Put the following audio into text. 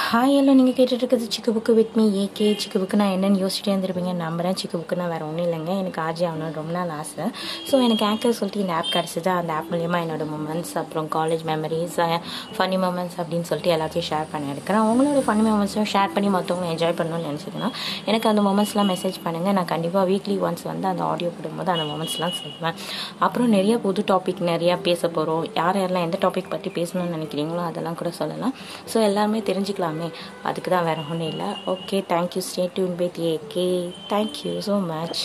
Hi எல்லாம் நீங்கள் கேட்டுட்டு இருக்கிறது Chikku Bukku with me AK Chikku Bukku நான் என்னென்னு யோசிச்சிட்டே இருந்திருப்பீங்க. நம்புறேன் சிக்கு புக்குனா வேறு ஒன்றும் இல்லைங்க. எனக்கு ஆர்ஜி ஆகணும்னு ரொம்ப நாள் ஆசை. ஸோ எனக்கு ஆங்கர் சொல்லிட்டு இந்த ஆப் கிடச்சிது. அந்த ஆப் மூலியமாக என்னோடய மூமெண்ட்ஸ் அப்புறம் காலேஜ் மெமரிஸ் ஃபன்னி மூமெண்ட்ஸ் அப்படின்னு சொல்லிட்டு எல்லாத்தையும் ஷேர் பண்ணி எடுக்கிறேன். உங்களோட ஃபன்னி மூமெண்ட்ஸும் ஷேர் பண்ணி மற்றவங்க என்ஜாய் பண்ணணும்னு நினச்சிங்கன்னா எனக்கு அந்த மூமெண்ட்ஸ்லாம் மெசேஜ் பண்ணுங்கள் நான் கண்டிப்பாக வீக்லி ஒன்ஸ் வந்து அந்த ஆடியோ போடும்போது அந்த மூமெண்ட்ஸ்லாம் சொல்லுவேன். அப்புறம் நிறையா புது டாபிக் நிறையா பேச போகிறோம் யார் யாரெல்லாம் எந்த டாபிக் பற்றி பேசணும்னு நினைக்கிறீங்களோ அதெல்லாம் கூட சொல்லலாம். ஸோ எல்லாருமே தெரிஞ்சுக்கலாம். அதுக்கு தான் வேறு ஒன்றும் இல்லை. Okay thank you stay tuned with K thank you so much